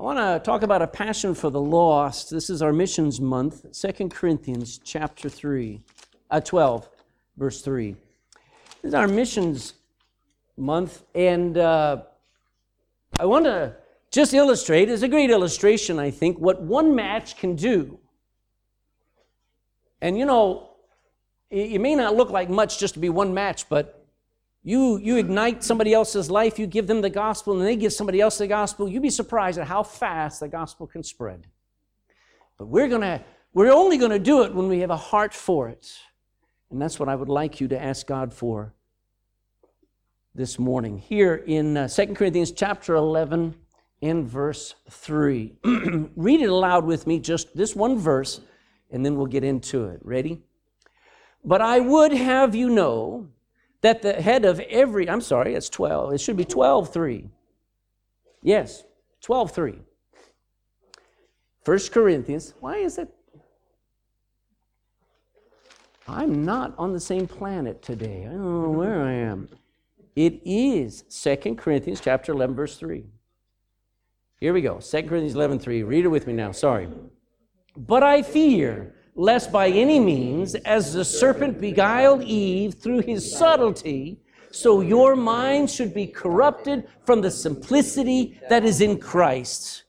I want to talk about a passion for the lost. This is our missions month, 2 Corinthians chapter 3, uh, 12, verse 3. This is our missions month, and uh, I want to just illustrate, it's a great illustration, I think, what one match can do. And you know, it may not look like much just to be one match, but you, you ignite somebody else's life, you give them the gospel, and they give somebody else the gospel, you'd be surprised at how fast the gospel can spread. But we're gonna, we're only gonna do it when we have a heart for it. And that's what I would like you to ask God for this morning. Here in uh, 2 Corinthians chapter 11 in verse 3. Read it aloud with me, just this one verse, and then we'll get into it. Ready? But I would have you know that the head of every, I'm sorry, it's 12. It should be 12 3. Yes, 12 3. 1 Corinthians, why is it? I'm not on the same planet today. I don't know where I am. It is 2 Corinthians chapter 11, verse 3. Here we go. 2 Corinthians 11, 3. Read it with me now. Sorry. But I fear lest by any means, as the serpent beguiled Eve through his subtlety, so your mind should be corrupted from the simplicity that is in Christ.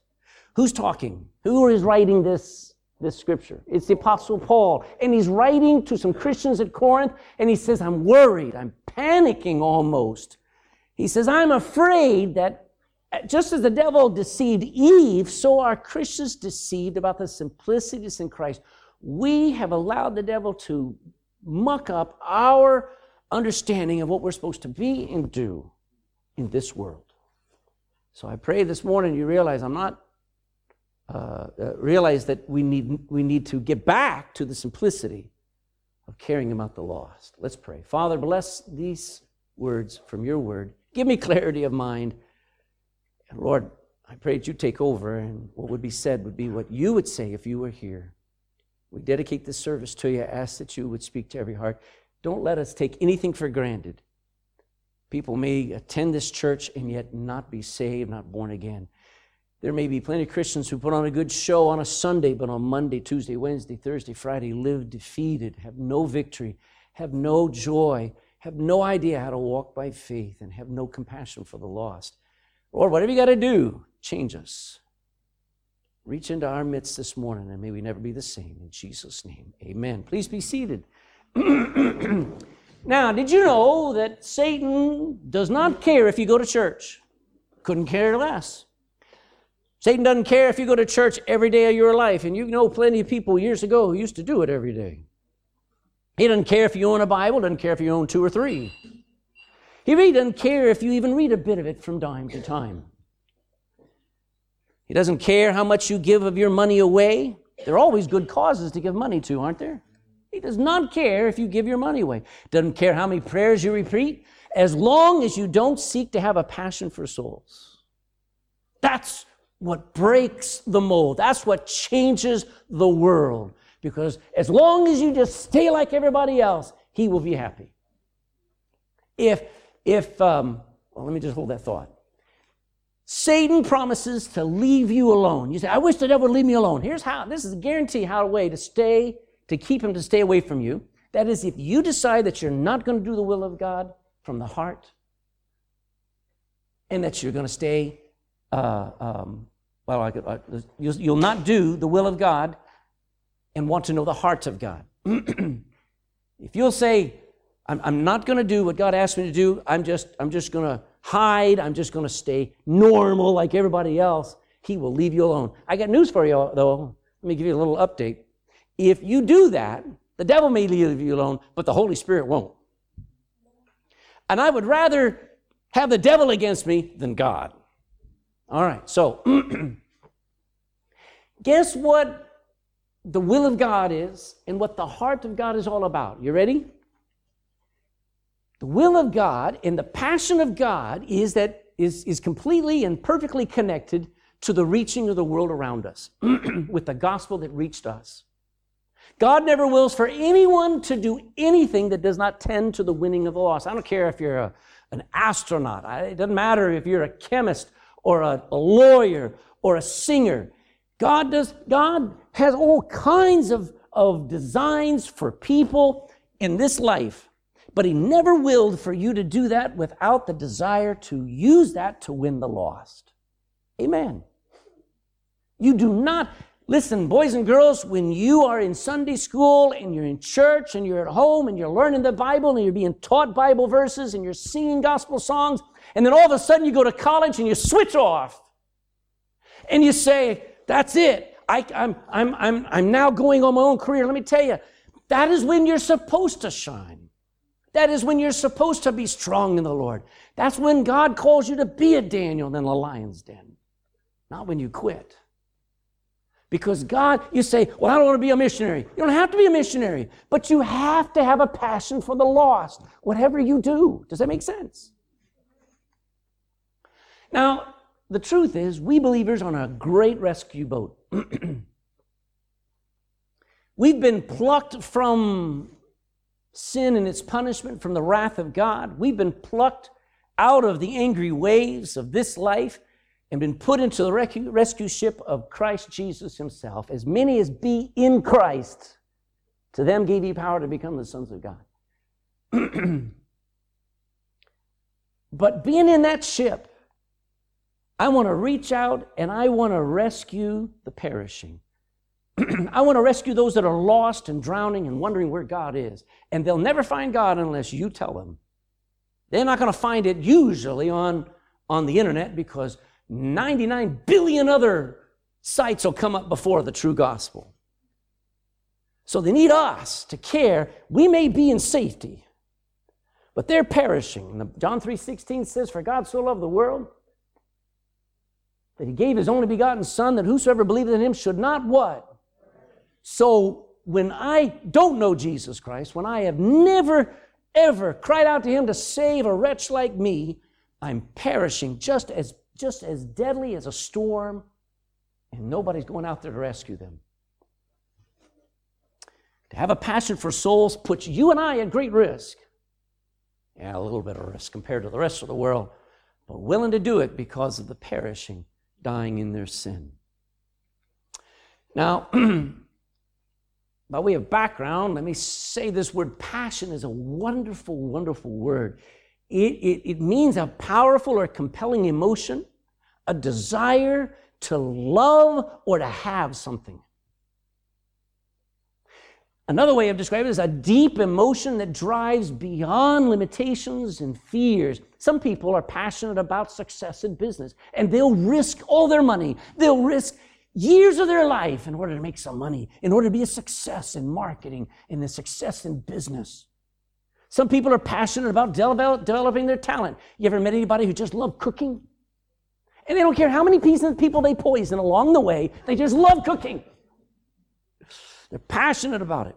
Who's talking? Who is writing this, this scripture? It's the Apostle Paul. And he's writing to some Christians at Corinth, and he says, I'm worried, I'm panicking almost. He says, I'm afraid that just as the devil deceived Eve, so are Christians deceived about the simplicity that's in Christ we have allowed the devil to muck up our understanding of what we're supposed to be and do in this world. So I pray this morning you realize I'm not, uh, uh, realize that we need, we need to get back to the simplicity of caring about the lost. Let's pray. Father, bless these words from your word. Give me clarity of mind. And Lord, I pray that you take over and what would be said would be what you would say if you were here. We dedicate this service to you. I ask that you would speak to every heart. Don't let us take anything for granted. People may attend this church and yet not be saved, not born again. There may be plenty of Christians who put on a good show on a Sunday, but on Monday, Tuesday, Wednesday, Thursday, Friday live defeated, have no victory, have no joy, have no idea how to walk by faith, and have no compassion for the lost. Lord, whatever you got to do, change us. Reach into our midst this morning and may we never be the same. In Jesus' name, amen. Please be seated. now, did you know that Satan does not care if you go to church? Couldn't care less. Satan doesn't care if you go to church every day of your life, and you know plenty of people years ago who used to do it every day. He doesn't care if you own a Bible, doesn't care if you own two or three. He really doesn't care if you even read a bit of it from time to time. He doesn't care how much you give of your money away. There are always good causes to give money to, aren't there? He does not care if you give your money away. Doesn't care how many prayers you repeat, as long as you don't seek to have a passion for souls. That's what breaks the mold. That's what changes the world. Because as long as you just stay like everybody else, he will be happy. If, if, um, well, let me just hold that thought. Satan promises to leave you alone. You say, I wish the devil would leave me alone. Here's how this is a guarantee how a way to stay, to keep him to stay away from you. That is, if you decide that you're not going to do the will of God from the heart, and that you're going to stay, uh, um, well, I could, uh, you'll, you'll not do the will of God and want to know the heart of God. if you'll say, I'm, I'm not going to do what God asked me to do, I'm just, I'm just going to hide. I'm just going to stay normal like everybody else. He will leave you alone. I got news for you, though. Let me give you a little update. If you do that, the devil may leave you alone, but the Holy Spirit won't. And I would rather have the devil against me than God. All right, so guess what the will of God is and what the heart of God is all about? You ready? The will of God and the passion of God is that is, is completely and perfectly connected to the reaching of the world around us with the gospel that reached us. God never wills for anyone to do anything that does not tend to the winning of the lost. I don't care if you're a, an astronaut. It doesn't matter if you're a chemist or a, a lawyer or a singer. God does, God has all kinds of, of designs for people in this life, but He never willed for you to do that without the desire to use that to win the lost. Amen. You do not, listen, boys and girls, when you are in Sunday school and you're in church and you're at home and you're learning the Bible and you're being taught Bible verses and you're singing gospel songs, and then all of a sudden you go to college and you switch off and you say, That's it. I, I'm, I'm, I'm, I'm now going on my own career. Let me tell you, that is when you're supposed to shine. That is when you're supposed to be strong in the Lord. That's when God calls you to be a Daniel in the lion's den, not when you quit. Because God, you say, Well, I don't want to be a missionary. You don't have to be a missionary, but you have to have a passion for the lost, whatever you do. Does that make sense? Now, the truth is, we believers are on a great rescue boat. We've been plucked from sin and its punishment, from the wrath of God. We've been plucked out of the angry waves of this life and been put into the rescue ship of Christ Jesus himself. As many as be in Christ, to them gave he power to become the sons of God. but being in that ship, I want to reach out and I want to rescue the perishing. I want to rescue those that are lost and drowning and wondering where God is. And they'll never find God unless you tell them. They're not going to find it usually on, on the internet because 99 billion other sites will come up before the true gospel. So they need us to care. We may be in safety, but they're perishing. John 3:16 says, For God so loved the world that he gave his only begotten Son, that whosoever believeth in him should not what? So when I don't know Jesus Christ, when I have never, ever cried out to him to save a wretch like me, I'm perishing just as, just as deadly as a storm, and nobody's going out there to rescue them. To have a passion for souls puts you and I at great risk. Yeah, a little bit of risk compared to the rest of the world, but willing to do it because of the perishing dying in their sin. Now, by way of background, let me say this word passion is a wonderful, wonderful word. It, it, it means a powerful or compelling emotion, a desire to love or to have something. Another way of describing it is a deep emotion that drives beyond limitations and fears. Some people are passionate about success in business and they'll risk all their money. They'll risk years of their life in order to make some money, in order to be a success in marketing and a success in business. Some people are passionate about develop, developing their talent. You ever met anybody who just loved cooking? And they don't care how many pieces of people they poison along the way, they just love cooking. They're passionate about it.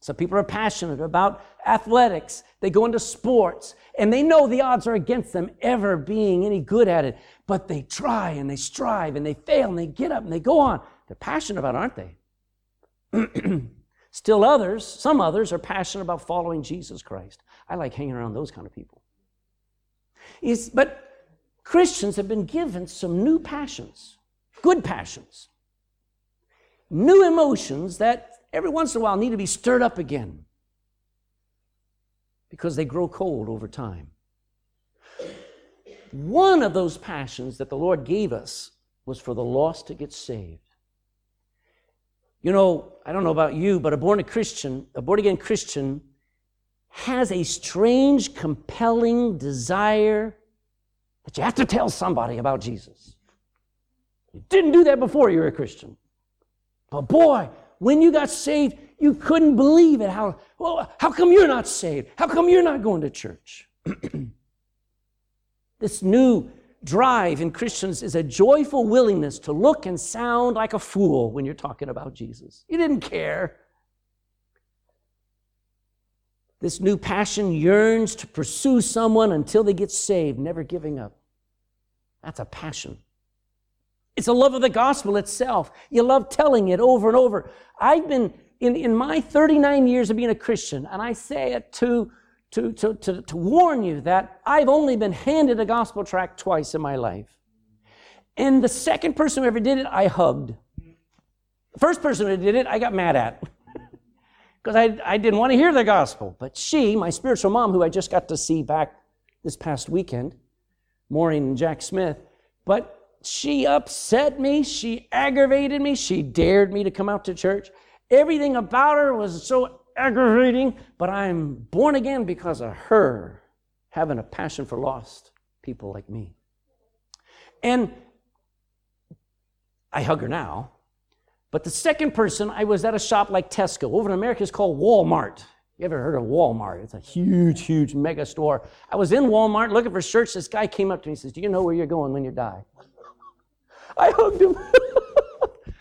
Some people are passionate about athletics. They go into sports and they know the odds are against them ever being any good at it, but they try and they strive and they fail and they get up and they go on. They're passionate about, it, aren't they? Still others, some others are passionate about following Jesus Christ. I like hanging around those kind of people. Is, but Christians have been given some new passions, good passions new emotions that every once in a while need to be stirred up again because they grow cold over time. One of those passions that the Lord gave us was for the lost to get saved. You know, I don't know about you, but a born again Christian, a born again Christian has a strange, compelling desire that you have to tell somebody about Jesus. You didn't do that before you were a Christian. But boy, when you got saved, you couldn't believe it. How, well, how come you're not saved? How come you're not going to church? this new drive in Christians is a joyful willingness to look and sound like a fool when you're talking about Jesus. You didn't care. This new passion yearns to pursue someone until they get saved, never giving up. That's a passion. It's a love of the gospel itself. You love telling it over and over. I've been, in, in my 39 years of being a Christian, and I say it to, to, to, to, to warn you that I've only been handed a gospel tract twice in my life. And the second person who ever did it, I hugged. The first person who did it, I got mad at because I, I didn't want to hear the gospel. But she, my spiritual mom, who I just got to see back this past weekend, Maureen and Jack Smith, but she upset me, she aggravated me, she dared me to come out to church. Everything about her was so aggravating, but I'm born again because of her having a passion for lost people like me. And I hug her now. But the second person, I was at a shop like Tesco. Over in America, it's called Walmart. You ever heard of Walmart? It's a huge, huge mega store. I was in Walmart looking for shirts. This guy came up to me and says, Do you know where you're going when you die? I hugged him.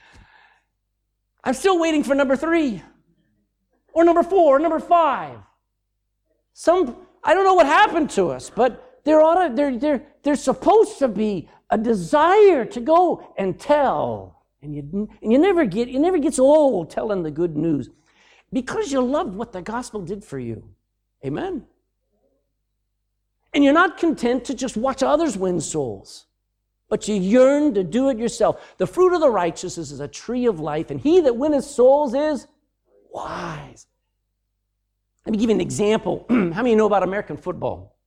I'm still waiting for number three, or number four, or number five. Some, I don't know what happened to us, but there ought to, there, there, there's supposed to be a desire to go and tell. And you, and you never get, it never gets old telling the good news because you love what the gospel did for you. Amen. And you're not content to just watch others win souls but you yearn to do it yourself. The fruit of the righteous is a tree of life, and he that winneth souls is wise. Let me give you an example. How many know about American football?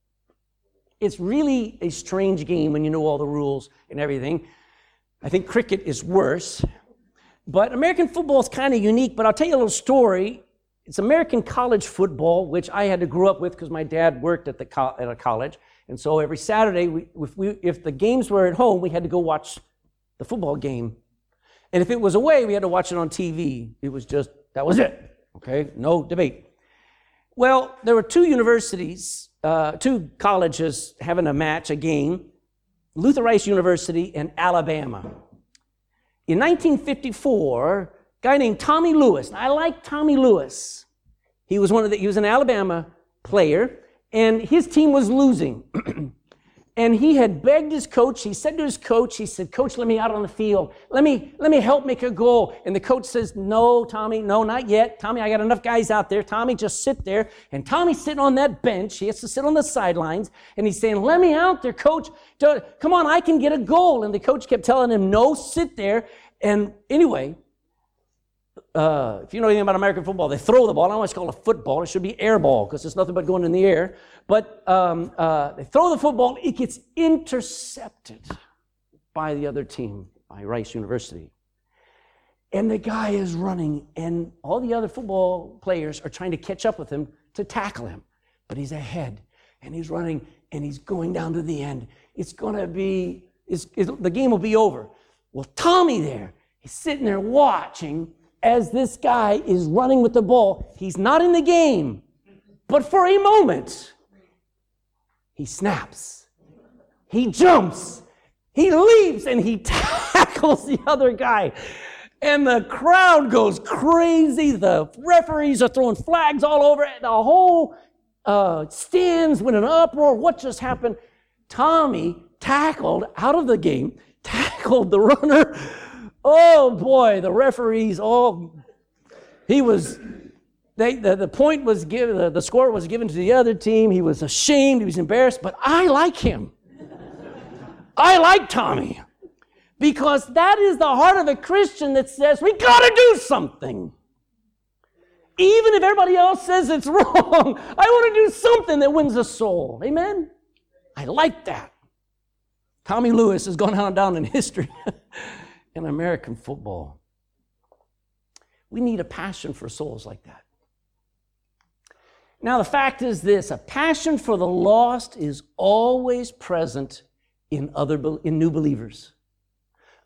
It's really a strange game when you know all the rules and everything. I think cricket is worse. But American football is kind of unique, but I'll tell you a little story. It's American college football, which I had to grow up with because my dad worked at, the co- at a college. And so every Saturday, we, if, we, if the games were at home, we had to go watch the football game. And if it was away, we had to watch it on TV. It was just, that was it. Okay? No debate. Well, there were two universities, uh, two colleges having a match, a game Luther Rice University and Alabama. In 1954, a guy named Tommy Lewis, I like Tommy Lewis. He was one of the, he was an Alabama player, and his team was losing. and he had begged his coach. He said to his coach, he said, Coach, let me out on the field. Let me, let me help make a goal. And the coach says, No, Tommy, no, not yet. Tommy, I got enough guys out there. Tommy, just sit there. And Tommy's sitting on that bench. He has to sit on the sidelines. And he's saying, Let me out there, coach. Come on, I can get a goal. And the coach kept telling him, No, sit there. And anyway, uh, if you know anything about American football, they throw the ball. I always call it football. It should be air ball because it's nothing but going in the air. But um, uh, they throw the football. It gets intercepted by the other team, by Rice University. And the guy is running, and all the other football players are trying to catch up with him to tackle him. But he's ahead, and he's running, and he's going down to the end. It's going to be, it's, the game will be over. Well, Tommy there, he's sitting there watching as this guy is running with the ball. He's not in the game, but for a moment, he snaps, he jumps, he leaps, and he tackles the other guy. And the crowd goes crazy. The referees are throwing flags all over it. The whole uh, stands with an uproar. What just happened? Tommy tackled out of the game, tackled the runner Oh boy, the referees, all he was, they, the, the point was given, the, the score was given to the other team. He was ashamed, he was embarrassed, but I like him. I like Tommy because that is the heart of a Christian that says, we got to do something. Even if everybody else says it's wrong, I want to do something that wins a soul. Amen? I like that. Tommy Lewis has gone on down in history. in American football. We need a passion for souls like that. Now, the fact is this a passion for the lost is always present in, other, in new believers.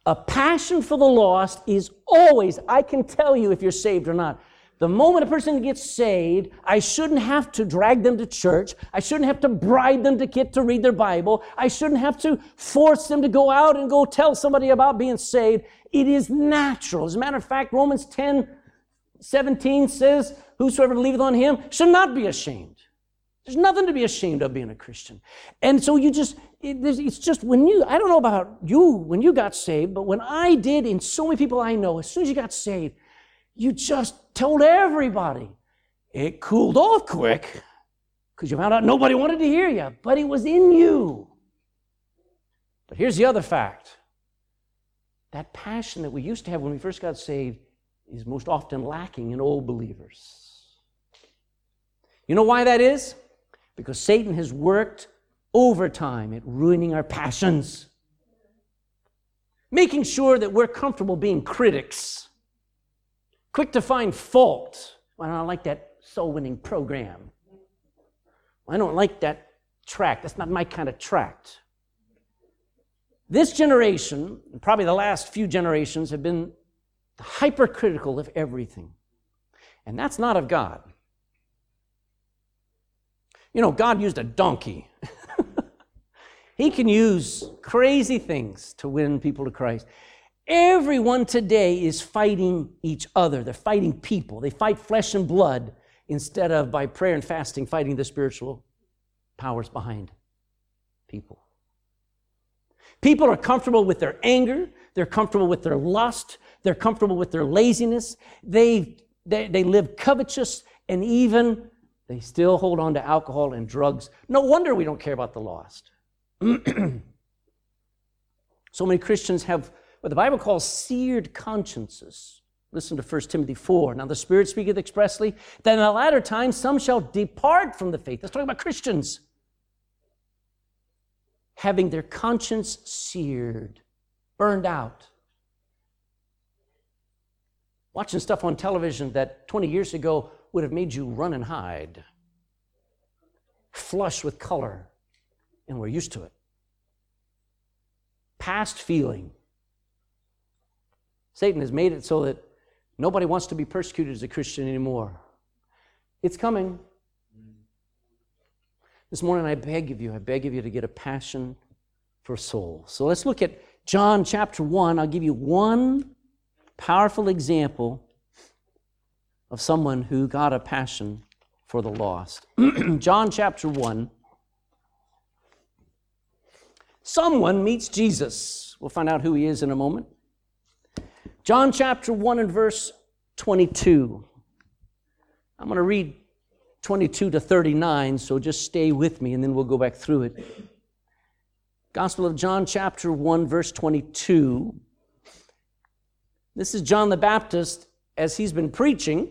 A passion for the lost is always, I can tell you if you're saved or not, the moment a person gets saved, I shouldn't have to drag them to church. I shouldn't have to bribe them to get to read their Bible. I shouldn't have to force them to go out and go tell somebody about being saved. It is natural. As a matter of fact, Romans 10 17 says, Whosoever believeth on him should not be ashamed. There's nothing to be ashamed of being a Christian. And so you just, it, it's just when you, I don't know about you when you got saved, but when I did, and so many people I know, as soon as you got saved, you just told everybody. It cooled off quick because you found out nobody wanted to hear you, but it was in you. But here's the other fact that passion that we used to have when we first got saved is most often lacking in old believers. You know why that is? Because Satan has worked overtime at ruining our passions, making sure that we're comfortable being critics, quick to find fault. Well, I don't like that soul winning program. I don't like that tract. That's not my kind of tract. This generation, probably the last few generations, have been hypercritical of everything. And that's not of God. You know, God used a donkey. he can use crazy things to win people to Christ. Everyone today is fighting each other. They're fighting people. They fight flesh and blood instead of by prayer and fasting fighting the spiritual powers behind people. People are comfortable with their anger, they're comfortable with their lust, they're comfortable with their laziness, they, they, they live covetous, and even they still hold on to alcohol and drugs. No wonder we don't care about the lost. so many Christians have what the Bible calls seared consciences. Listen to 1 Timothy 4. Now the Spirit speaketh expressly that in the latter times some shall depart from the faith. Let's talk about Christians having their conscience seared, burned out. Watching stuff on television that 20 years ago would have made you run and hide, flush with color, and we're used to it. Past feeling. Satan has made it so that nobody wants to be persecuted as a Christian anymore. It's coming. This morning, I beg of you, I beg of you to get a passion for souls. So let's look at John chapter 1. I'll give you one powerful example of someone who got a passion for the lost. John chapter 1. Someone meets Jesus. We'll find out who he is in a moment. John chapter 1 and verse 22. I'm going to read 22 to 39, so just stay with me and then we'll go back through it. Gospel of John, chapter 1, verse 22. This is John the Baptist as he's been preaching,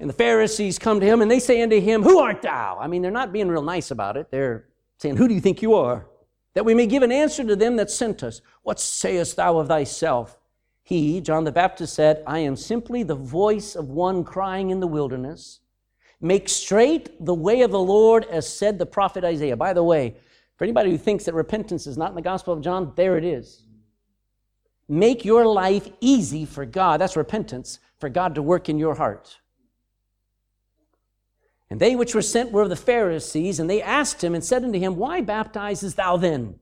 and the Pharisees come to him and they say unto him, Who art thou? I mean, they're not being real nice about it. They're saying, Who do you think you are? That we may give an answer to them that sent us. What sayest thou of thyself? He, John the Baptist, said, I am simply the voice of one crying in the wilderness. Make straight the way of the Lord, as said the prophet Isaiah. By the way, for anybody who thinks that repentance is not in the Gospel of John, there it is. Make your life easy for God. That's repentance, for God to work in your heart. And they which were sent were of the Pharisees, and they asked him and said unto him, Why baptizest thou then,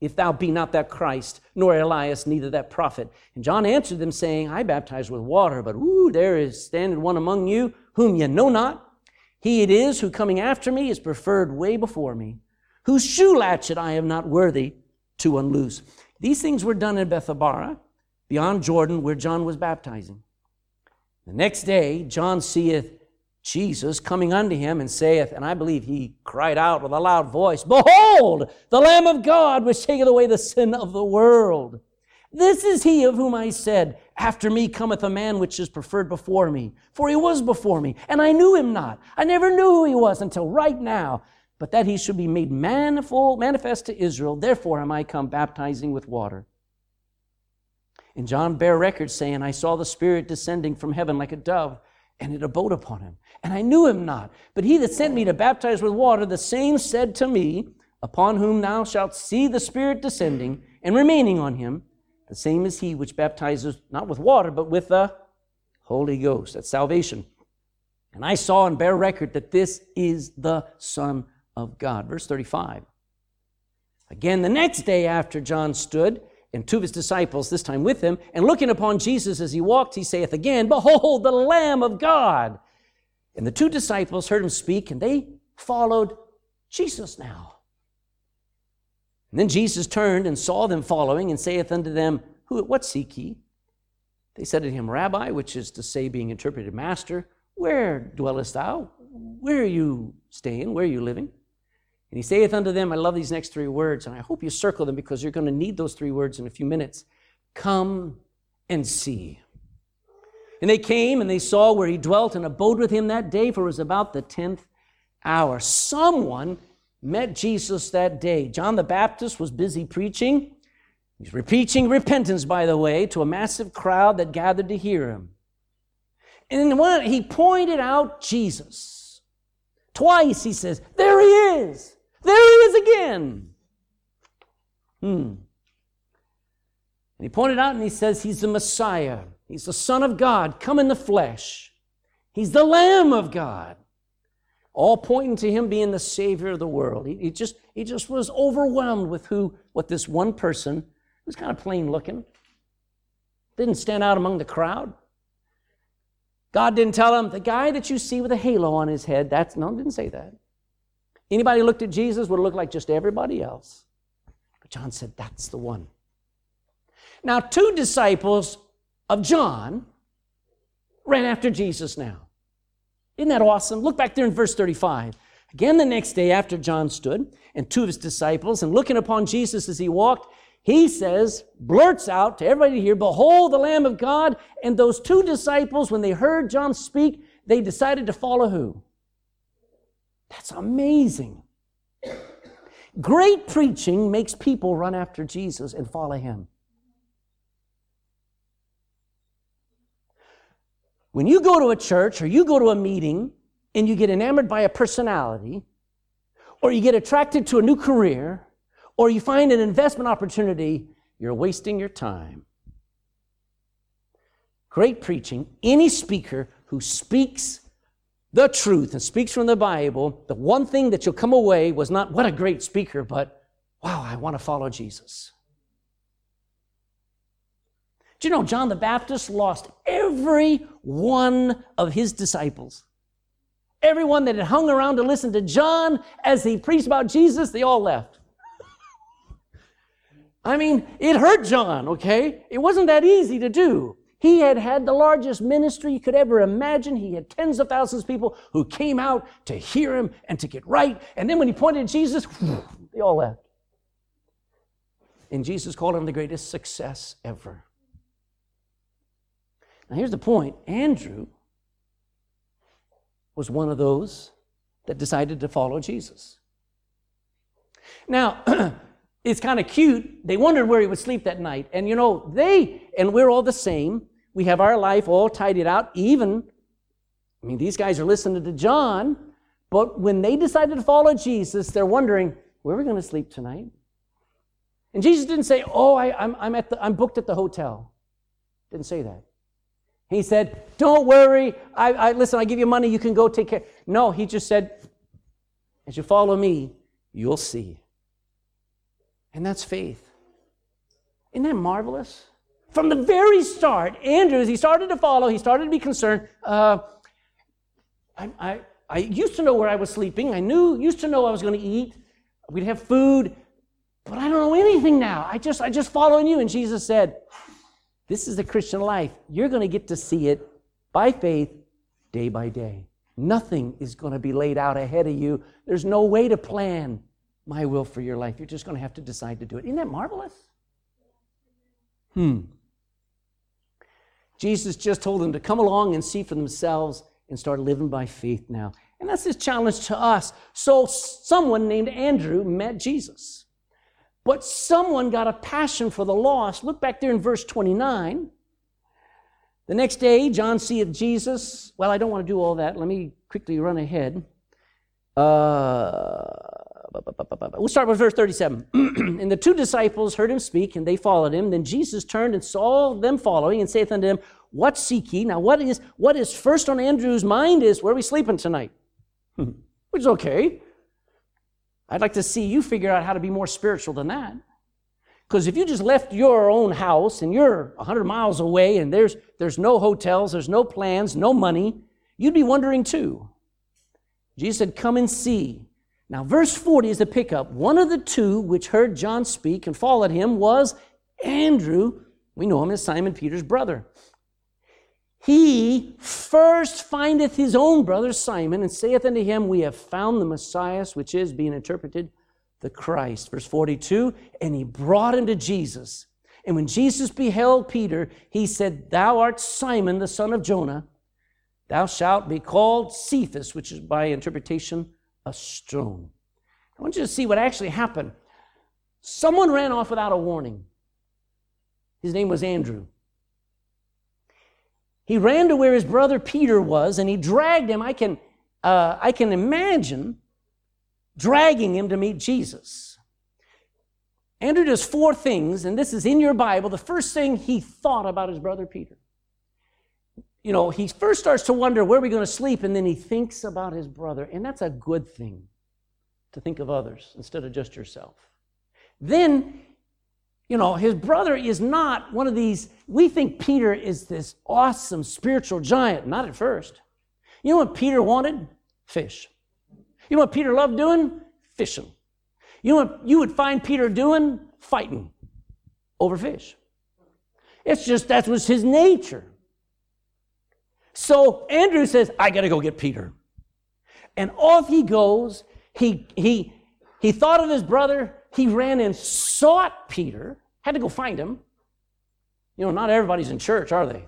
if thou be not that Christ, nor Elias, neither that prophet? And John answered them, saying, I baptize with water, but ooh, there is standing one among you whom ye know not he it is who coming after me is preferred way before me, whose shoe latchet I am not worthy to unloose. These things were done in Bethabara, beyond Jordan, where John was baptizing. The next day, John seeth Jesus coming unto him and saith, and I believe he cried out with a loud voice, Behold, the Lamb of God which taketh away the sin of the world. This is he of whom I said, After me cometh a man which is preferred before me, for he was before me, and I knew him not. I never knew who he was until right now, but that he should be made manifold, manifest to Israel. Therefore am I come baptizing with water. And John bare record, saying, I saw the Spirit descending from heaven like a dove, and it abode upon him. And I knew him not. But he that sent me to baptize with water, the same said to me, Upon whom thou shalt see the Spirit descending and remaining on him, the same is he which baptizes not with water, but with the Holy Ghost. That's salvation. And I saw and bear record that this is the Son of God. Verse 35. Again, the next day after John stood, and two of his disciples, this time with him, and looking upon Jesus as he walked, he saith again, Behold, the Lamb of God. And the two disciples heard him speak, and they followed Jesus now. And then Jesus turned and saw them following, and saith unto them, Who, What seek ye? They said to him, Rabbi, which is to say, being interpreted, Master, where dwellest thou? Where are you staying? Where are you living? And he saith unto them, I love these next three words, and I hope you circle them because you're going to need those three words in a few minutes. Come and see. And they came and they saw where he dwelt and abode with him that day, for it was about the tenth hour. Someone met Jesus that day. John the Baptist was busy preaching. He's preaching repentance, by the way, to a massive crowd that gathered to hear him. And when he pointed out Jesus. Twice he says, There he is! There he is again! Hmm. And he pointed out and he says, He's the Messiah. He's the Son of God, come in the flesh. He's the Lamb of God. All pointing to him being the Savior of the world. He, he just, he just was overwhelmed with who, what this one person was kind of plain looking. Didn't stand out among the crowd. God didn't tell him, the guy that you see with a halo on his head, that's, no, didn't say that. Anybody looked at Jesus would look like just everybody else. But John said, that's the one. Now, two disciples of John ran after Jesus now. Isn't that awesome? Look back there in verse 35. Again, the next day after John stood and two of his disciples, and looking upon Jesus as he walked, he says, blurts out to everybody here, Behold the Lamb of God. And those two disciples, when they heard John speak, they decided to follow who? That's amazing. Great preaching makes people run after Jesus and follow him. When you go to a church or you go to a meeting and you get enamored by a personality, or you get attracted to a new career, or you find an investment opportunity, you're wasting your time. Great preaching, any speaker who speaks the truth and speaks from the Bible, the one thing that you'll come away was not what a great speaker, but wow, I want to follow Jesus. Do you know John the Baptist lost every one of his disciples? Everyone that had hung around to listen to John as he preached about Jesus, they all left. I mean, it hurt John, okay? It wasn't that easy to do. He had had the largest ministry you could ever imagine. He had tens of thousands of people who came out to hear him and to get right. And then when he pointed at Jesus, they all left. And Jesus called him the greatest success ever. Now, here's the point Andrew was one of those that decided to follow Jesus. Now, it's kind of cute. They wondered where he would sleep that night. And you know, they, and we're all the same. We have our life all tidied out, even, I mean, these guys are listening to John, but when they decided to follow Jesus, they're wondering, where are we going to sleep tonight? And Jesus didn't say, Oh, I, am I'm, I'm, at the, I'm booked at the hotel. Didn't say that. He said, Don't worry. I, I, listen, I give you money. You can go take care. No, he just said, As you follow me, you'll see. And that's faith. Isn't that marvelous? From the very start, Andrew, as he started to follow, he started to be concerned. Uh, I, I, I used to know where I was sleeping. I knew, used to know I was going to eat. We'd have food, but I don't know anything now. I just, I just follow in you. And Jesus said, "This is the Christian life. You're going to get to see it by faith, day by day. Nothing is going to be laid out ahead of you. There's no way to plan my will for your life. You're just going to have to decide to do it. Isn't that marvelous? Hmm. Jesus just told them to come along and see for themselves and start living by faith now. And that's his challenge to us. So, someone named Andrew met Jesus. But someone got a passion for the lost. Look back there in verse 29. The next day, John seeth Jesus. Well, I don't want to do all that. Let me quickly run ahead. Uh, We'll start with verse 37. and the two disciples heard him speak, and they followed him. Then Jesus turned and saw them following, and saith unto them, What seek ye? Now, what is what is first on Andrew's mind is where are we sleeping tonight? Hmm. Which is okay. I'd like to see you figure out how to be more spiritual than that. Because if you just left your own house and you're 100 miles away and there's, there's no hotels, there's no plans, no money, you'd be wondering too. Jesus said, Come and see. Now, verse 40 is the pickup. One of the two which heard John speak and followed him was Andrew. We know him as Simon Peter's brother. He first findeth his own brother Simon and saith unto him, We have found the Messiah, which is being interpreted the Christ. Verse 42 And he brought him to Jesus. And when Jesus beheld Peter, he said, Thou art Simon, the son of Jonah. Thou shalt be called Cephas, which is by interpretation a stone. I want you to see what actually happened. Someone ran off without a warning. His name was Andrew. He ran to where his brother Peter was and he dragged him. I can, uh, I can imagine dragging him to meet Jesus. Andrew does four things, and this is in your Bible. The first thing he thought about his brother Peter. You know, he first starts to wonder where are we going to sleep, and then he thinks about his brother, and that's a good thing to think of others instead of just yourself. Then, you know, his brother is not one of these, we think Peter is this awesome spiritual giant. Not at first. You know what Peter wanted? Fish. You know what Peter loved doing? Fishing. You know what you would find Peter doing? Fighting over fish. It's just that was his nature. So Andrew says, I got to go get Peter. And off he goes. He, he, he thought of his brother. He ran and sought Peter, had to go find him. You know, not everybody's in church, are they?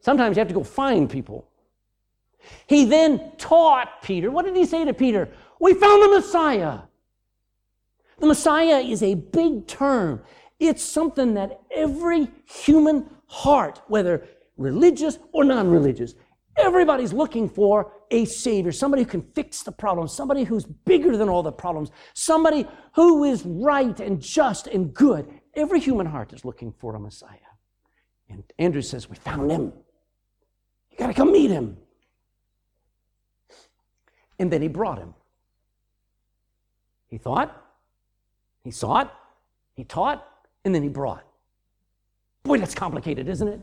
Sometimes you have to go find people. He then taught Peter. What did he say to Peter? We found the Messiah. The Messiah is a big term. It's something that every human heart, whether religious or non religious, everybody's looking for a Savior, somebody who can fix the problem, somebody who's bigger than all the problems, somebody who is right and just and good. Every human heart is looking for a Messiah. And Andrew says, We found him. You got to come meet him. And then he brought him. He thought, he saw it, he taught, and then he brought. Boy, that's complicated, isn't it?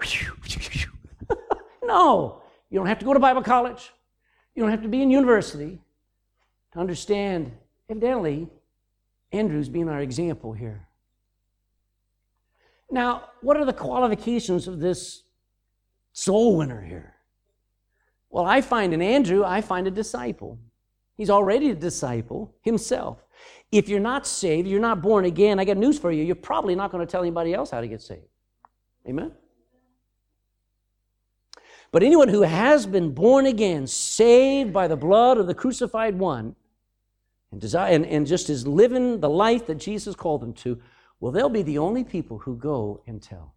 no, you don't have to go to Bible college. You don't have to be in university to understand. Evidently, Andrew's being our example here. Now, what are the qualifications of this soul winner here? Well, I find in Andrew, I find a disciple. He's already a disciple himself. If you're not saved, you're not born again, I got news for you. You're probably not going to tell anybody else how to get saved. Amen? But anyone who has been born again, saved by the blood of the crucified one, and, desire, and, and just is living the life that Jesus called them to, well, they'll be the only people who go and tell.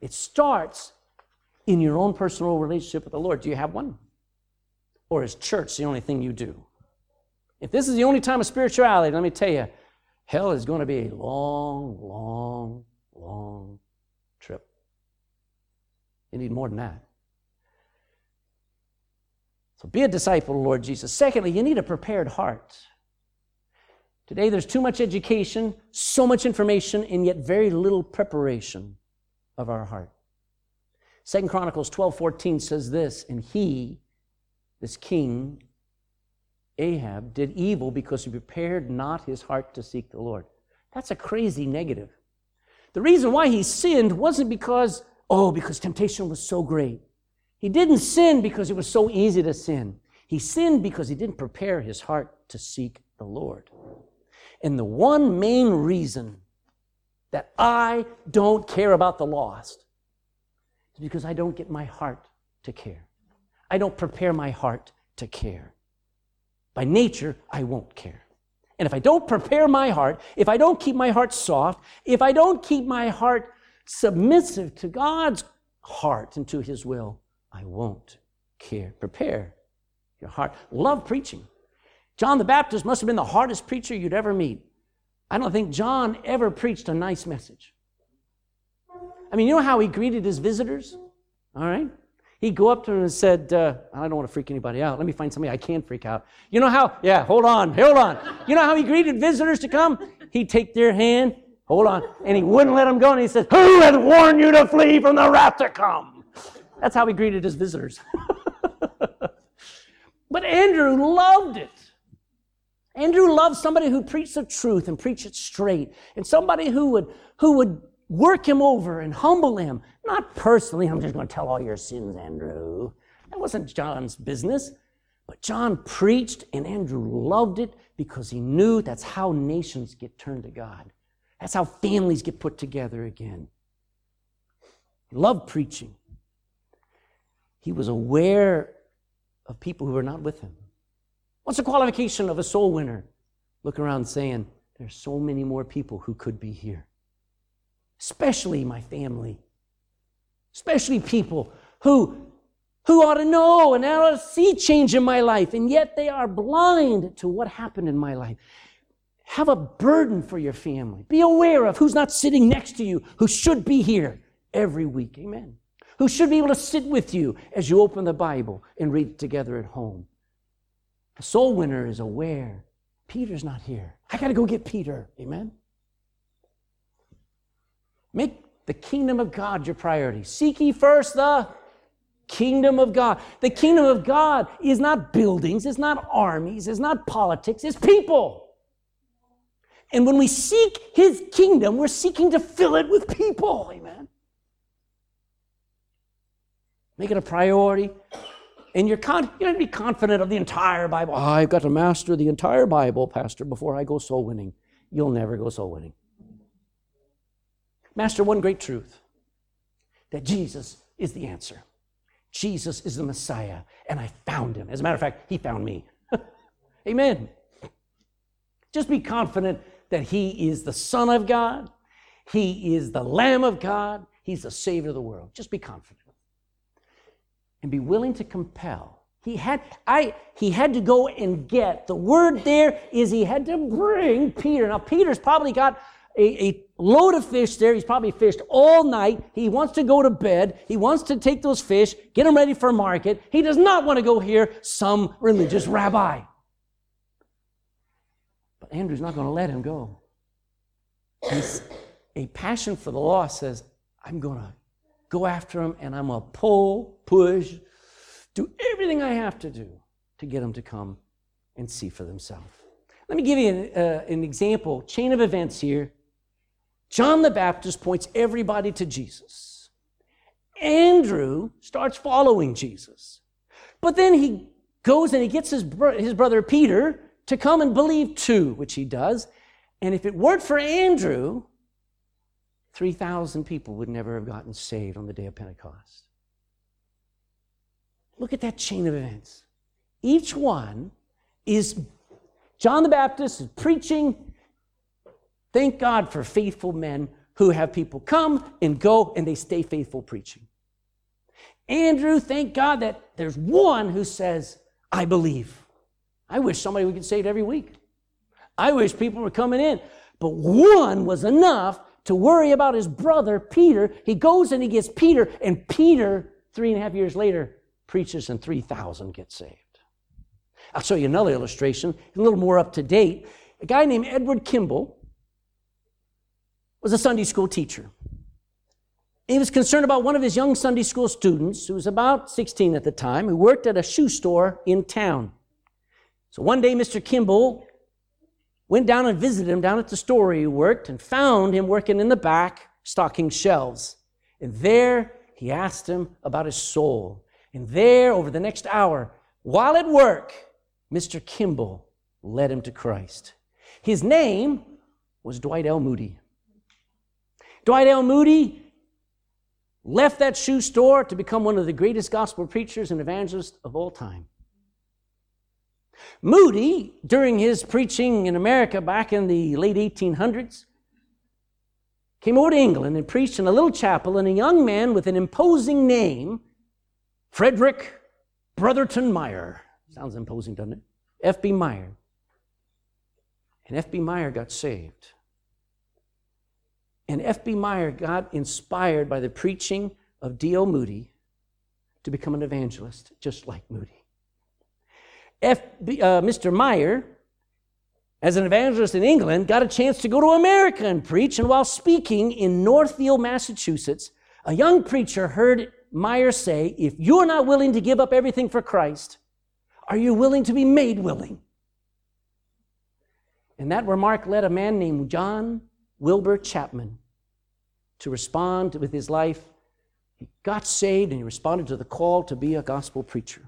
It starts in your own personal relationship with the Lord. Do you have one? Or is church the only thing you do? If this is the only time of spirituality, let me tell you, hell is going to be a long, long, long trip. You need more than that. So be a disciple of Lord Jesus. Secondly, you need a prepared heart. Today there's too much education, so much information, and yet very little preparation of our heart. Second Chronicles 12 14 says this, and he, this king, Ahab did evil because he prepared not his heart to seek the Lord. That's a crazy negative. The reason why he sinned wasn't because, oh, because temptation was so great. He didn't sin because it was so easy to sin. He sinned because he didn't prepare his heart to seek the Lord. And the one main reason that I don't care about the lost is because I don't get my heart to care. I don't prepare my heart to care. By nature, I won't care. And if I don't prepare my heart, if I don't keep my heart soft, if I don't keep my heart submissive to God's heart and to His will, I won't care. Prepare your heart. Love preaching. John the Baptist must have been the hardest preacher you'd ever meet. I don't think John ever preached a nice message. I mean, you know how he greeted his visitors? All right? He'd go up to them and said, uh, I don't want to freak anybody out. Let me find somebody I can freak out. You know how, yeah, hold on, hold on. You know how he greeted visitors to come? He'd take their hand, hold on, and he wouldn't let them go. And he said, Who has warned you to flee from the wrath to come? That's how he greeted his visitors. but Andrew loved it. Andrew loved somebody who preached the truth and preached it straight, and somebody who would, who would work him over and humble him. Not personally, I'm just going to tell all your sins, Andrew. That wasn't John's business. But John preached, and Andrew loved it because he knew that's how nations get turned to God. That's how families get put together again. He loved preaching. He was aware of people who were not with him. What's the qualification of a soul winner? Look around saying, There's so many more people who could be here, especially my family, especially people who, who ought to know and ought to see change in my life, and yet they are blind to what happened in my life. Have a burden for your family. Be aware of who's not sitting next to you, who should be here every week. Amen. Who should be able to sit with you as you open the Bible and read it together at home. A soul winner is aware Peter's not here. I got to go get Peter. Amen. Make the kingdom of God your priority. Seek ye first the kingdom of God. The kingdom of God is not buildings, it's not armies, it's not politics, it's people. And when we seek his kingdom, we're seeking to fill it with people. Amen. Make it a priority. And you're, con- you don't be confident of the entire Bible. Oh, I've got to master the entire Bible, Pastor, before I go soul winning. You'll never go soul winning. Master one great truth that Jesus is the answer. Jesus is the Messiah, and I found him. As a matter of fact, he found me. Amen. Just be confident that he is the Son of God, he is the Lamb of God, he's the Savior of the world. Just be confident and be willing to compel. He had, I, he had to go and get. The word there is he had to bring Peter. Now, Peter's probably got a, a, load of fish there. He's probably fished all night. He wants to go to bed. He wants to take those fish, get them ready for market. He does not want to go hear some religious rabbi. But Andrew's not going to let him go. He's, a passion for the law says, I'm going to go after them, and I'm going to pull, push, do everything I have to do to get them to come and see for themselves. Let me give you an, uh, an example, chain of events here John the Baptist points everybody to Jesus. Andrew starts following Jesus. But then he goes and he gets his, bro- his brother Peter to come and believe too, which he does. And if it weren't for Andrew, 3,000 people would never have gotten saved on the day of Pentecost. Look at that chain of events. Each one is John the Baptist is preaching Thank God for faithful men who have people come and go and they stay faithful preaching. Andrew, thank God that there's one who says, I believe. I wish somebody would get saved every week. I wish people were coming in. But one was enough to worry about his brother, Peter. He goes and he gets Peter, and Peter, three and a half years later, preaches and 3,000 get saved. I'll show you another illustration, a little more up to date. A guy named Edward Kimball was a Sunday school teacher. He was concerned about one of his young Sunday school students, who was about 16 at the time, who worked at a shoe store in town. So one day, Mr. Kimball went down and visited him down at the store he worked and found him working in the back, stocking shelves. And there, he asked him about his soul. And there, over the next hour, while at work, Mr. Kimball led him to Christ. His name was Dwight L. Moody. Dwight L. Moody left that shoe store to become one of the greatest gospel preachers and evangelists of all time. Moody, during his preaching in America back in the late 1800s, came over to England and preached in a little chapel, and a young man with an imposing name, Frederick Brotherton Meyer, sounds imposing, doesn't it? F.B. Meyer. And F.B. Meyer got saved. And F.B. Meyer got inspired by the preaching of D.L. Moody to become an evangelist, just like Moody. Uh, Mr. Meyer, as an evangelist in England, got a chance to go to America and preach. And while speaking in Northfield, Massachusetts, a young preacher heard Meyer say, If you're not willing to give up everything for Christ, are you willing to be made willing? And that remark led a man named John Wilbur Chapman to respond with his life. He got saved and he responded to the call to be a gospel preacher.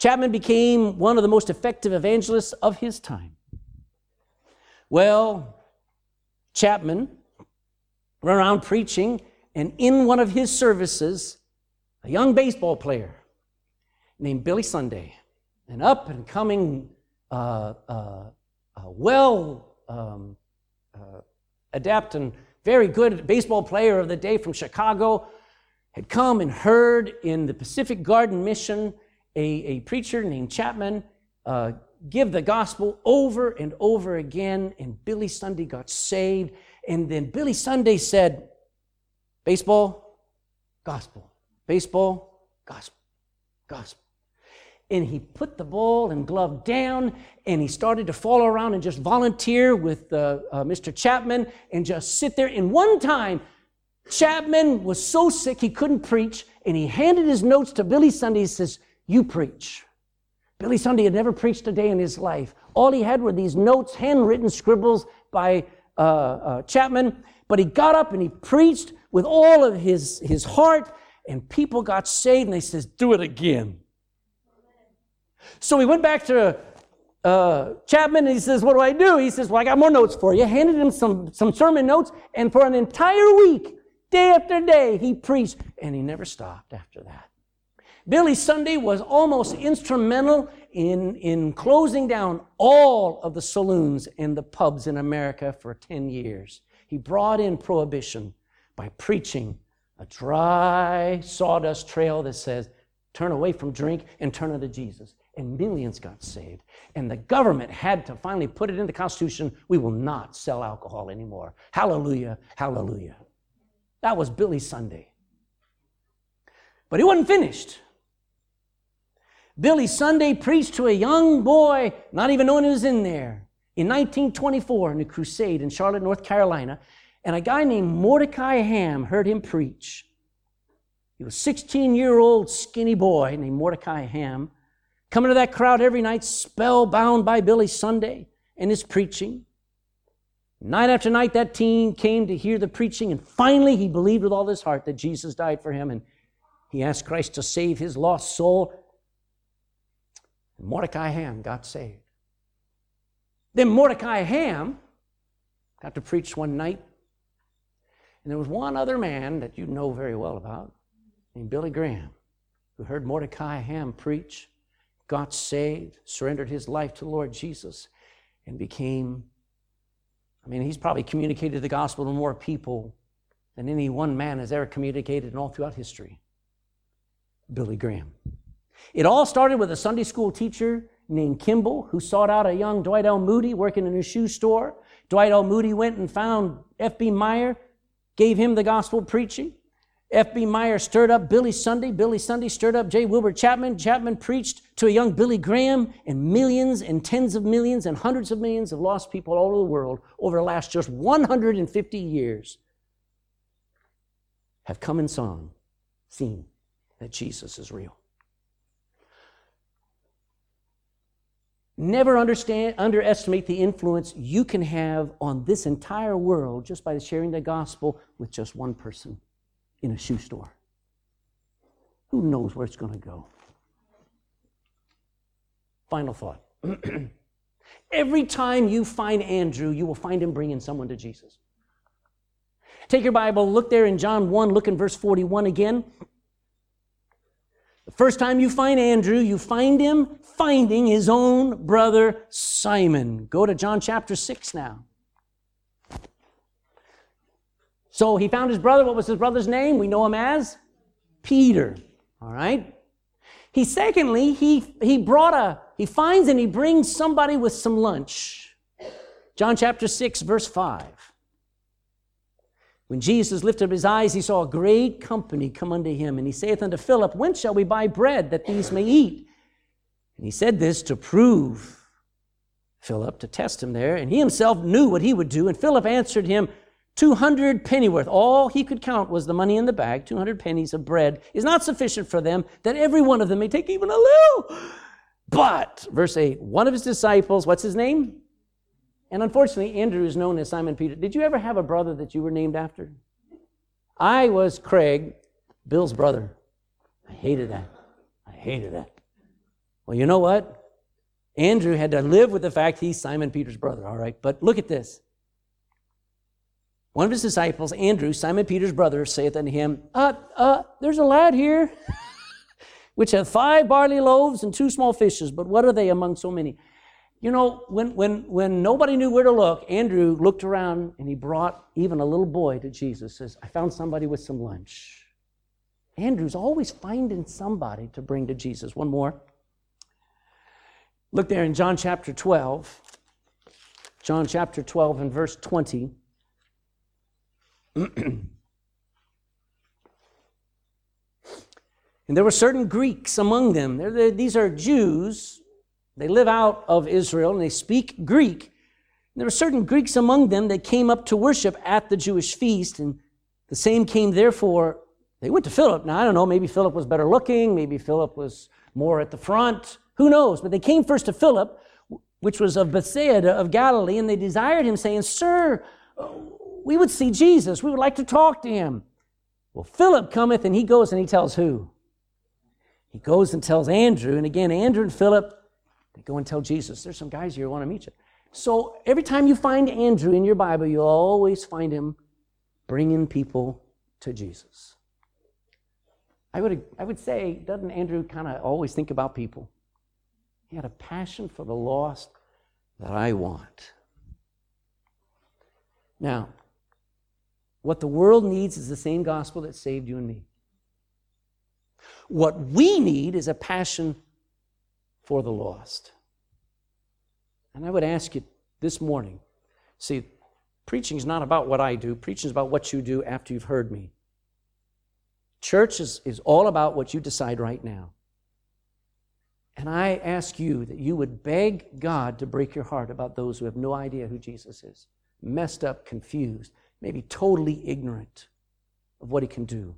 Chapman became one of the most effective evangelists of his time. Well, Chapman run around preaching, and in one of his services, a young baseball player named Billy Sunday, an up and coming, uh, uh, well um, uh, adept and very good baseball player of the day from Chicago, had come and heard in the Pacific Garden Mission a, a preacher named Chapman uh, give the gospel over and over again, and Billy Sunday got saved. And then Billy Sunday said, Baseball, gospel. Baseball, gospel. Gospel. And he put the ball and glove down and he started to follow around and just volunteer with uh, uh, Mr. Chapman and just sit there. And one time, Chapman was so sick he couldn't preach and he handed his notes to Billy Sunday. He says, You preach. Billy Sunday had never preached a day in his life. All he had were these notes, handwritten scribbles by uh, uh, Chapman. But he got up and he preached with all of his, his heart, and people got saved, and they says, Do it again. So he went back to uh, Chapman and he says, What do I do? He says, Well, I got more notes for you. Handed him some, some sermon notes, and for an entire week, day after day, he preached, and he never stopped after that. Billy Sunday was almost instrumental in, in closing down all of the saloons and the pubs in America for 10 years. He brought in prohibition by preaching a dry sawdust trail that says, turn away from drink and turn unto Jesus. And millions got saved. And the government had to finally put it in the Constitution we will not sell alcohol anymore. Hallelujah, hallelujah. That was Billy Sunday. But he wasn't finished. Billy Sunday preached to a young boy, not even knowing he was in there, in 1924 in a crusade in Charlotte, North Carolina. And a guy named Mordecai Ham heard him preach. He was a 16 year old skinny boy named Mordecai Ham, coming to that crowd every night, spellbound by Billy Sunday and his preaching. Night after night, that teen came to hear the preaching, and finally he believed with all his heart that Jesus died for him, and he asked Christ to save his lost soul. Mordecai Ham got saved. Then Mordecai Ham got to preach one night. And there was one other man that you know very well about, named Billy Graham, who heard Mordecai Ham preach, got saved, surrendered his life to the Lord Jesus, and became, I mean, he's probably communicated the gospel to more people than any one man has ever communicated in all throughout history. Billy Graham. It all started with a Sunday school teacher named Kimball who sought out a young Dwight L. Moody working in a shoe store. Dwight L. Moody went and found F.B. Meyer, gave him the gospel preaching. F.B. Meyer stirred up Billy Sunday. Billy Sunday stirred up J. Wilbur Chapman. Chapman preached to a young Billy Graham, and millions and tens of millions and hundreds of millions of lost people all over the world over the last just 150 years have come and sung, seen that Jesus is real. Never understand, underestimate the influence you can have on this entire world just by sharing the gospel with just one person in a shoe store. Who knows where it's going to go? Final thought. Every time you find Andrew, you will find him bringing someone to Jesus. Take your Bible, look there in John 1, look in verse 41 again. First time you find Andrew, you find him finding his own brother Simon. Go to John chapter 6 now. So he found his brother. What was his brother's name? We know him as Peter. All right? He secondly, he, he brought a, he finds and he brings somebody with some lunch. John chapter 6, verse 5. When Jesus lifted up his eyes, he saw a great company come unto him, and he saith unto Philip, When shall we buy bread that these may eat? And he said this to prove Philip, to test him there, and he himself knew what he would do. And Philip answered him, 200 pennyworth. All he could count was the money in the bag. 200 pennies of bread is not sufficient for them, that every one of them may take even a little. But, verse 8, one of his disciples, what's his name? And unfortunately, Andrew is known as Simon Peter. Did you ever have a brother that you were named after? I was Craig, Bill's brother. I hated that. I hated that. Well, you know what? Andrew had to live with the fact he's Simon Peter's brother, all right? But look at this. One of his disciples, Andrew, Simon Peter's brother, saith unto him, Uh, uh, there's a lad here which hath five barley loaves and two small fishes, but what are they among so many? You know, when, when, when nobody knew where to look, Andrew looked around and he brought even a little boy to Jesus. Says, I found somebody with some lunch. Andrew's always finding somebody to bring to Jesus. One more. Look there in John chapter 12. John chapter 12 and verse 20. and there were certain Greeks among them. They're, they're, these are Jews. They live out of Israel and they speak Greek. There were certain Greeks among them that came up to worship at the Jewish feast, and the same came therefore. They went to Philip. Now, I don't know, maybe Philip was better looking, maybe Philip was more at the front. Who knows? But they came first to Philip, which was of Bethsaida of Galilee, and they desired him, saying, Sir, uh, we would see Jesus. We would like to talk to him. Well, Philip cometh and he goes and he tells who? He goes and tells Andrew. And again, Andrew and Philip, go and tell Jesus, There's some guys here who want to meet you. So every time you find Andrew in your Bible, you'll always find him bringing people to Jesus. I would, I would say, doesn't Andrew kind of always think about people? He had a passion for the lost that I want. Now, what the world needs is the same gospel that saved you and me. What we need is a passion for the lost. And I would ask you this morning see, preaching is not about what I do, preaching is about what you do after you've heard me. Church is, is all about what you decide right now. And I ask you that you would beg God to break your heart about those who have no idea who Jesus is, messed up, confused, maybe totally ignorant of what he can do.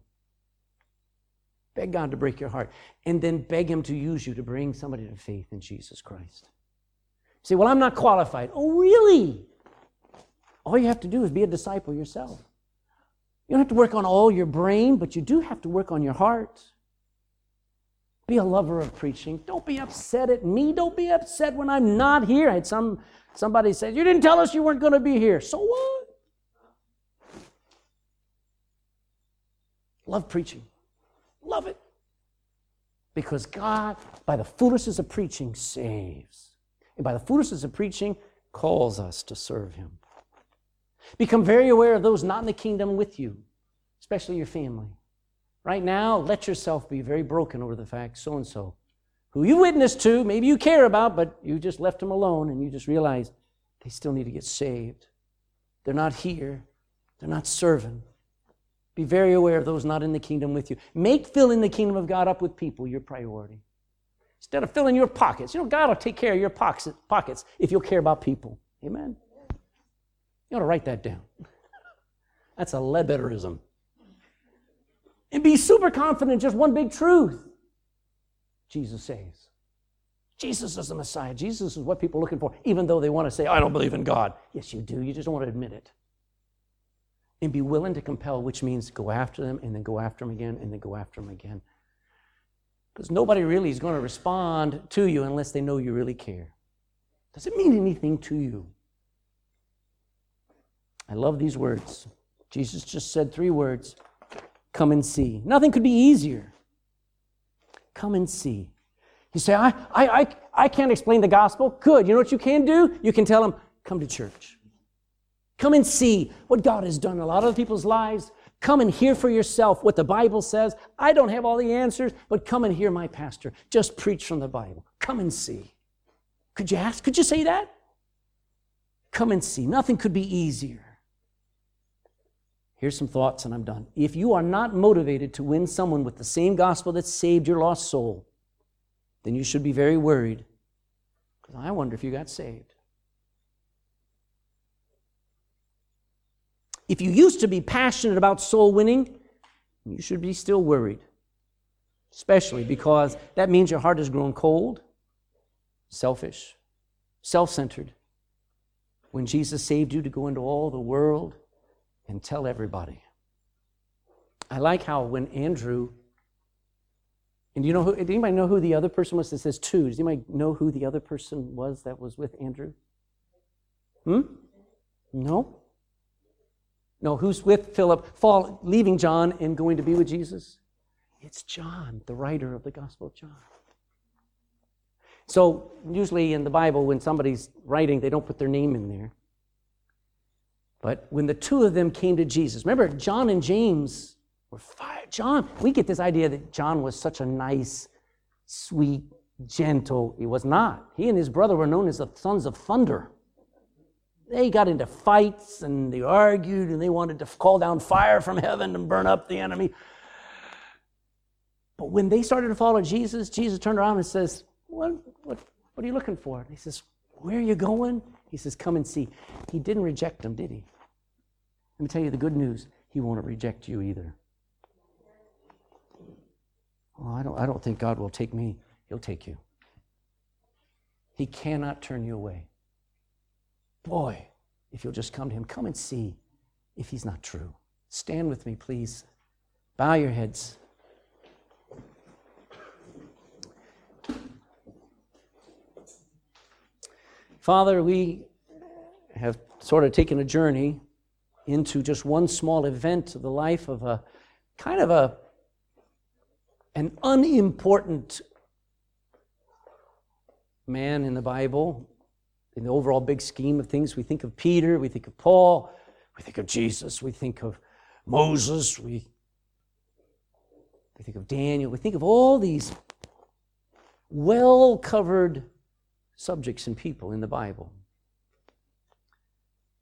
Beg God to break your heart. And then beg him to use you to bring somebody to faith in Jesus Christ. say, well, I'm not qualified. Oh, really? All you have to do is be a disciple yourself. You don't have to work on all your brain, but you do have to work on your heart. Be a lover of preaching. Don't be upset at me. Don't be upset when I'm not here. I had some somebody said, You didn't tell us you weren't going to be here. So what? Love preaching. Love it. Because God, by the foolishness of preaching, saves. And by the foolishness of preaching, calls us to serve Him. Become very aware of those not in the kingdom with you, especially your family. Right now, let yourself be very broken over the fact so and so, who you witnessed to, maybe you care about, but you just left them alone and you just realize they still need to get saved. They're not here, they're not serving. Be very aware of those not in the kingdom with you. Make filling the kingdom of God up with people your priority. Instead of filling your pockets, you know, God will take care of your pockets if you'll care about people. Amen. You ought to write that down. That's a Ledbetterism. And be super confident just one big truth Jesus saves. Jesus is the Messiah. Jesus is what people are looking for, even though they want to say, I don't believe in God. Yes, you do. You just don't want to admit it and be willing to compel, which means go after them and then go after them again and then go after them again. Because nobody really is going to respond to you unless they know you really care. Does it mean anything to you? I love these words. Jesus just said three words come and see. Nothing could be easier. Come and see. You say, I, I, I, I can't explain the gospel. Good. You know what you can do? You can tell them, come to church. Come and see what God has done in a lot of people's lives. Come and hear for yourself what the Bible says. I don't have all the answers, but come and hear my pastor just preach from the Bible. Come and see. Could you ask? Could you say that? Come and see. Nothing could be easier. Here's some thoughts, and I'm done. If you are not motivated to win someone with the same gospel that saved your lost soul, then you should be very worried. Because I wonder if you got saved. If you used to be passionate about soul winning, you should be still worried, especially because that means your heart has grown cold, selfish, self centered. When Jesus saved you to go into all the world and tell everybody. I like how when Andrew, and you know who, Did anybody know who the other person was? that says two. Does anybody know who the other person was that was with Andrew? Hmm? No? No, who's with Philip, fall, leaving John and going to be with Jesus? It's John, the writer of the Gospel of John. So, usually in the Bible, when somebody's writing, they don't put their name in there. But when the two of them came to Jesus, remember, John and James were fire. John, we get this idea that John was such a nice, sweet, gentle. He was not. He and his brother were known as the sons of thunder. They got into fights and they argued and they wanted to call down fire from heaven and burn up the enemy. But when they started to follow Jesus, Jesus turned around and says, What, what, what are you looking for? And he says, Where are you going? He says, Come and see. He didn't reject them, did he? Let me tell you the good news. He won't reject you either. Well, I don't, I don't think God will take me. He'll take you. He cannot turn you away. Boy, if you'll just come to Him, come and see if He's not true. Stand with me, please. Bow your heads. Father, we have sort of taken a journey into just one small event of the life of a kind of a an unimportant man in the Bible. In the overall big scheme of things, we think of Peter, we think of Paul, we think of Jesus, we think of Moses, we, we think of Daniel, we think of all these well covered subjects and people in the Bible.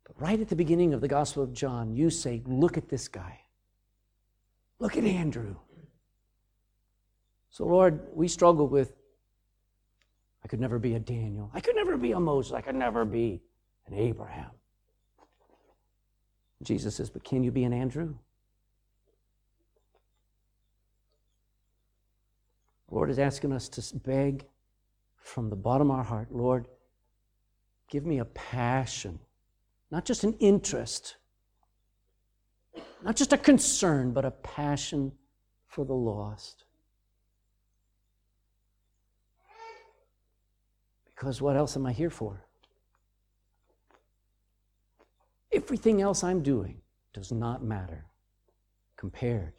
But right at the beginning of the Gospel of John, you say, Look at this guy. Look at Andrew. So, Lord, we struggle with I could never be a Daniel. I could never be a Moses. I could never be an Abraham. Jesus says, But can you be an Andrew? Lord is asking us to beg from the bottom of our heart, Lord, give me a passion, not just an interest, not just a concern, but a passion for the lost. Because what else am I here for? Everything else I'm doing does not matter compared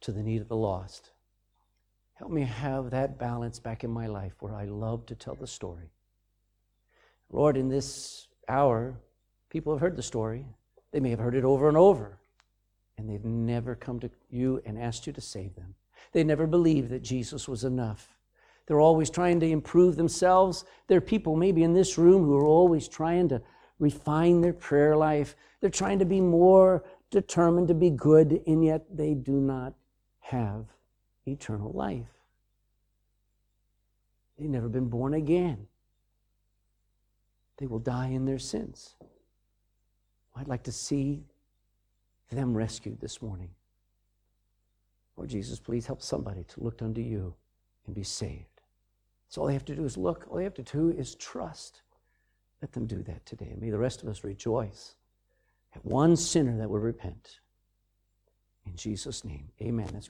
to the need of the lost. Help me have that balance back in my life where I love to tell the story. Lord, in this hour, people have heard the story. They may have heard it over and over, and they've never come to you and asked you to save them. They never believed that Jesus was enough. They're always trying to improve themselves. There are people maybe in this room who are always trying to refine their prayer life. They're trying to be more determined to be good, and yet they do not have eternal life. They've never been born again. They will die in their sins. I'd like to see them rescued this morning. Lord Jesus, please help somebody to look unto you and be saved. So all they have to do is look, all they have to do is trust. Let them do that today. May the rest of us rejoice at one sinner that will repent. In Jesus' name, amen. That's